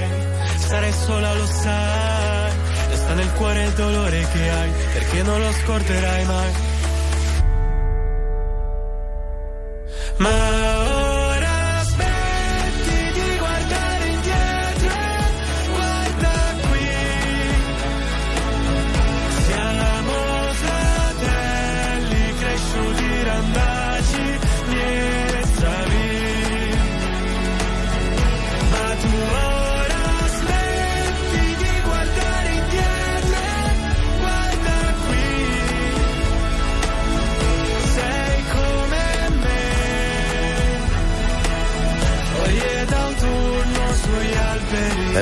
[SPEAKER 26] sarai sola, lo sai. Sta nel cuore il dolore che hai, perché non lo scorderai mai. Ma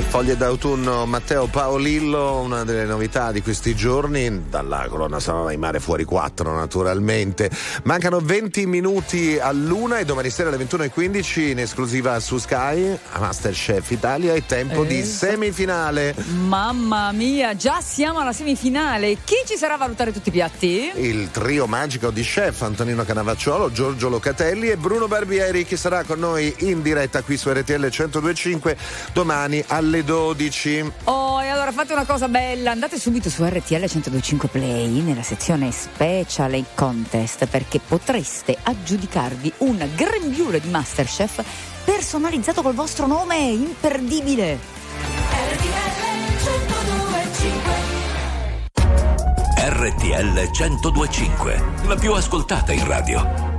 [SPEAKER 26] foglie d'autunno
[SPEAKER 1] Matteo Paolillo, una delle novità di questi giorni, dalla colonna sonora di Mare Fuori 4 naturalmente. Mancano 20 minuti all'una e domani sera alle 21.15 in esclusiva su Sky a Masterchef Italia è tempo di
[SPEAKER 2] Eh.
[SPEAKER 1] semifinale.
[SPEAKER 2] Mamma mia, già siamo alla semifinale. Chi ci sarà a valutare tutti i piatti?
[SPEAKER 1] Il trio magico di chef Antonino Canavacciolo, Giorgio Locatelli e Bruno Barbieri che sarà con noi in diretta qui su RTL 1025 domani alle 12.
[SPEAKER 2] Oh, e allora fate una cosa bella, andate subito su RTL 1025 Play nella sezione Special e Contest perché potreste aggiudicarvi un grembiule di Masterchef personalizzato col vostro nome, imperdibile.
[SPEAKER 7] RTL 1025, la più ascoltata in radio.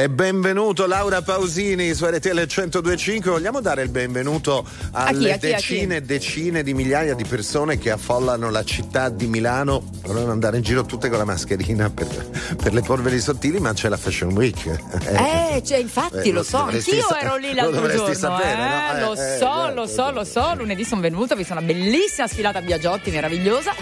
[SPEAKER 19] E benvenuto
[SPEAKER 1] Laura Pausini su RTL 1025. Vogliamo dare il benvenuto alle
[SPEAKER 2] A chi, a chi,
[SPEAKER 1] decine e decine di migliaia di persone che affollano la città di Milano. Volevano andare in giro tutte con la mascherina per, per le polveri sottili, ma c'è la Fashion Week.
[SPEAKER 2] Eh, cioè, infatti
[SPEAKER 1] Eh,
[SPEAKER 2] lo
[SPEAKER 1] lo
[SPEAKER 2] so, anch'io
[SPEAKER 1] sa-
[SPEAKER 2] ero lì
[SPEAKER 1] lo
[SPEAKER 2] l'altro
[SPEAKER 1] dovresti
[SPEAKER 2] giorno.
[SPEAKER 1] sapere,
[SPEAKER 2] eh,
[SPEAKER 1] no? Eh,
[SPEAKER 2] Lo
[SPEAKER 1] eh,
[SPEAKER 2] so,
[SPEAKER 1] eh,
[SPEAKER 2] lo so, lo so. Lunedì sono venuta, ho visto una bellissima sfilata a Biagiotti, meravigliosa.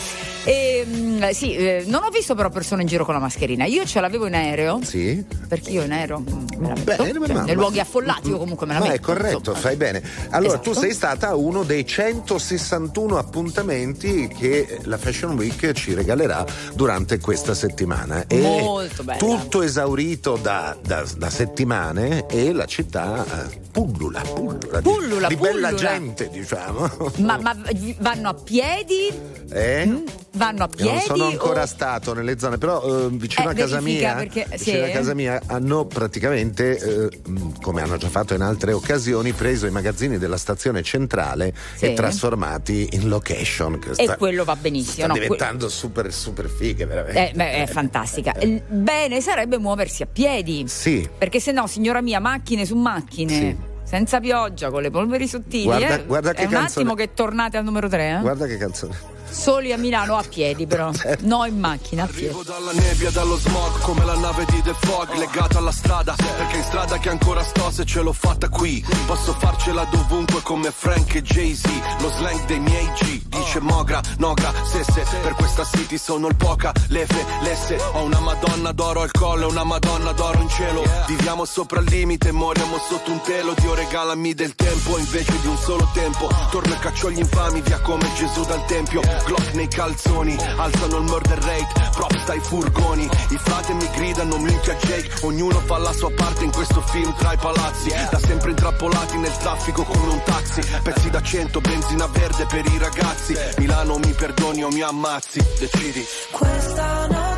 [SPEAKER 2] E mm, sì, eh, non ho visto però persone in giro con la mascherina. Io ce l'avevo in aereo.
[SPEAKER 1] Sì.
[SPEAKER 2] Perché io in aereo mm, me la metto.
[SPEAKER 1] Bene,
[SPEAKER 2] Cioè,
[SPEAKER 1] ma-
[SPEAKER 2] nei
[SPEAKER 1] ma-
[SPEAKER 2] luoghi affollati io comunque me la
[SPEAKER 1] Ma
[SPEAKER 2] metto.
[SPEAKER 1] è corretto, fai bene. Allora,
[SPEAKER 2] Esatto.
[SPEAKER 1] tu sei stata a uno dei 161 appuntamenti che la Fashion Week ci regalerà durante questa settimana. E
[SPEAKER 2] Molto bella.
[SPEAKER 1] Tutto esaurito da, da- da settimane e la città eh, pullula, pullula, di-
[SPEAKER 2] Pullula,
[SPEAKER 1] di, bella
[SPEAKER 2] pullula.
[SPEAKER 1] gente, diciamo.
[SPEAKER 2] Ma, ma vanno a piedi?
[SPEAKER 1] Eh?
[SPEAKER 2] Vanno a
[SPEAKER 1] Io non
[SPEAKER 2] piedi?
[SPEAKER 1] sono ancora
[SPEAKER 2] o-
[SPEAKER 1] stato nelle zone, però eh, vicino
[SPEAKER 2] Eh,
[SPEAKER 1] a casa mia,
[SPEAKER 2] perché-
[SPEAKER 1] vicino
[SPEAKER 2] sì.
[SPEAKER 1] a casa mia hanno praticamente, eh, mh, come hanno già fatto in altre occasioni, preso i magazzini della stazione centrale
[SPEAKER 2] Sì.
[SPEAKER 1] e trasformati in location. Che
[SPEAKER 2] E
[SPEAKER 1] sta,
[SPEAKER 2] quello va benissimo.
[SPEAKER 1] sta
[SPEAKER 2] no, que-
[SPEAKER 1] diventando super, super fighe, veramente.
[SPEAKER 2] Eh, beh, è fantastica. Il Bene sarebbe muoversi a piedi.
[SPEAKER 1] Sì.
[SPEAKER 2] Perché se no, signora mia, macchine su macchine.
[SPEAKER 1] Sì.
[SPEAKER 2] Senza pioggia, con le polveri sottili.
[SPEAKER 1] Guarda-
[SPEAKER 2] eh.
[SPEAKER 1] guarda che
[SPEAKER 2] è un
[SPEAKER 1] canzone-
[SPEAKER 2] attimo che tornate al numero 3.
[SPEAKER 1] Guarda che canzone.
[SPEAKER 2] Soli a Milano a piedi, però.
[SPEAKER 1] Certo.
[SPEAKER 2] No, in macchina a piedi.
[SPEAKER 22] Arrivo dalla nebbia, dallo smog, come la nave di The Fog, legata alla strada, perché in strada che ancora sto se ce l'ho fatta qui. Posso farcela dovunque come Frank e Jay-Z, lo slang dei miei G, dice Mogra, Nogra, Sesse, per questa city sono il poca, lefe, lesse, ho una madonna d'oro al collo una madonna d'oro in cielo. Viviamo sopra il limite, moriamo sotto un telo, Dio regalami del tempo invece di un solo tempo. Torno e caccio gli infami via come Gesù dal tempio, Glock nei calzoni, alzano il murder rate, props dai furgoni, i frate mi gridano minchia Jake, ognuno fa la sua parte in questo film tra i palazzi, da sempre intrappolati nel traffico come un taxi, pezzi da cento, benzina verde per i ragazzi, Milano mi perdoni o mi ammazzi, decidi.
[SPEAKER 3] Questa notte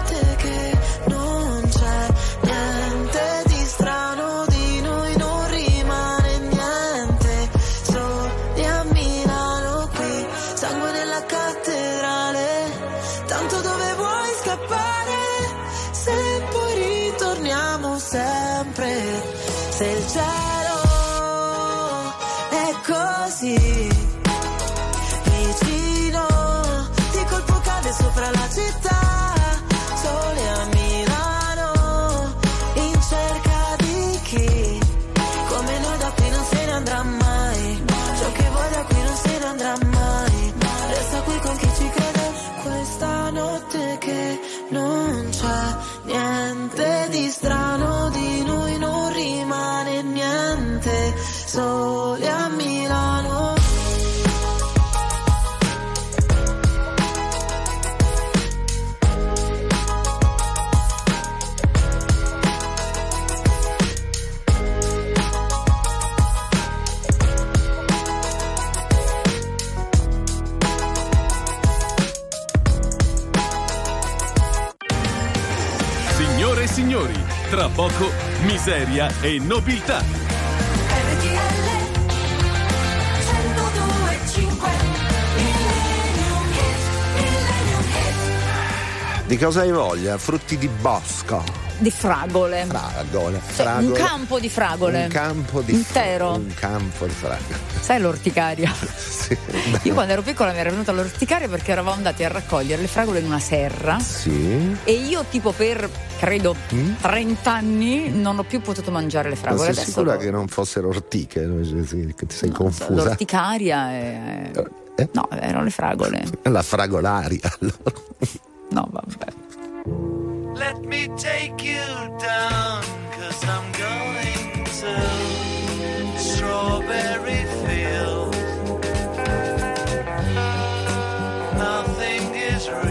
[SPEAKER 27] miseria e nobiltà.
[SPEAKER 1] Di cosa hai voglia? Frutti di bosco
[SPEAKER 2] di fragole.
[SPEAKER 1] Fragole, fragole.
[SPEAKER 2] Cioè, un campo di fragole.
[SPEAKER 1] Un campo di fragole.
[SPEAKER 2] Intero.
[SPEAKER 1] Fra- un campo di fragole.
[SPEAKER 2] Sai l'orticaria?
[SPEAKER 1] Sì.
[SPEAKER 2] Io quando ero piccola mi era venuta l'orticaria perché eravamo andati a raccogliere le fragole in una serra
[SPEAKER 1] Sì.
[SPEAKER 2] e io tipo per, credo, 30 anni non ho più potuto mangiare le
[SPEAKER 1] Ma
[SPEAKER 2] fragole.
[SPEAKER 1] sei
[SPEAKER 2] Adesso
[SPEAKER 1] sicura
[SPEAKER 2] lo-
[SPEAKER 1] che non fossero ortiche? Ti sei confusa?
[SPEAKER 2] l'orticaria e...
[SPEAKER 1] Eh?
[SPEAKER 2] No, erano le fragole.
[SPEAKER 1] La fragolaria. allora.
[SPEAKER 2] No, vabbè.
[SPEAKER 25] Let me take you down, cause I'm going to Strawberry Fields. That's.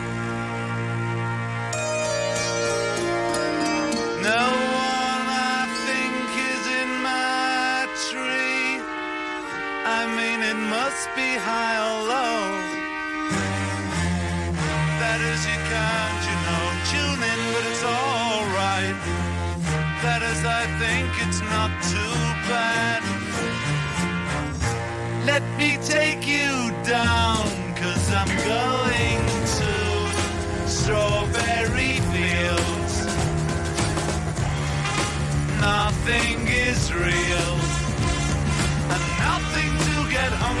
[SPEAKER 25] Must be high or low. That is, you can't, you know, tune in, but it's alright. That is, I think it's not too bad. Let me take you down, cause I'm going to Strawberry Fields. Nothing is real,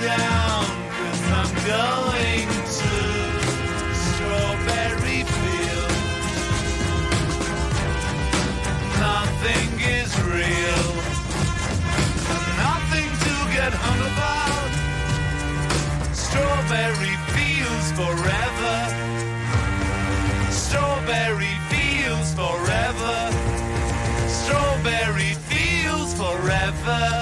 [SPEAKER 25] Down, cause I'm going to Strawberry Fields. Nothing is real, nothing to get hung about. Strawberry fields forever. Strawberry fields forever. Strawberry fields forever.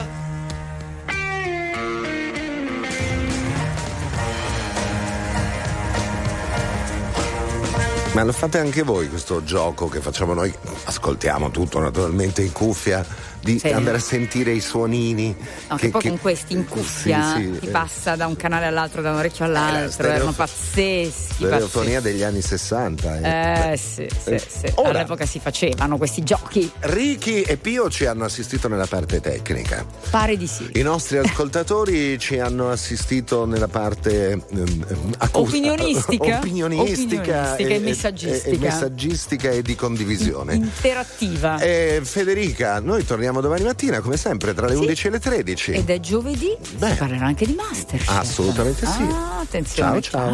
[SPEAKER 1] Ma lo fate anche voi questo gioco che facciamo noi? Ascoltiamo tutto naturalmente in cuffia, di
[SPEAKER 2] Sì.
[SPEAKER 1] andare a sentire i suonini.
[SPEAKER 2] No, che, poi con questi in cuffia
[SPEAKER 1] Sì, sì,
[SPEAKER 2] ti
[SPEAKER 1] eh.
[SPEAKER 2] passa da un canale all'altro, da un orecchio all'altro,
[SPEAKER 1] stereo-
[SPEAKER 2] erano pazzeschi.
[SPEAKER 1] Stereofonia degli anni 60. eh.
[SPEAKER 2] Eh sì, sì,
[SPEAKER 1] Eh,
[SPEAKER 2] sì.
[SPEAKER 1] ora-
[SPEAKER 2] All'epoca si facevano questi giochi.
[SPEAKER 1] Ricky e Pio ci hanno assistito nella parte tecnica.
[SPEAKER 2] Pare di sì.
[SPEAKER 1] I nostri ascoltatori ci hanno assistito nella parte ehm, accus-
[SPEAKER 2] Opinionistica.
[SPEAKER 1] opinionistica
[SPEAKER 2] Opinionistica e messaggistica.
[SPEAKER 1] e- e messaggistica e di condivisione.
[SPEAKER 2] Interattiva.
[SPEAKER 1] Eh, Federica, noi torniamo domani mattina come sempre tra le 11 e le 13.
[SPEAKER 2] Ed è giovedì. Si parlerà anche di Masterchef.
[SPEAKER 1] Assolutamente sì.
[SPEAKER 2] Ah, attenzione.
[SPEAKER 1] Ciao, ciao.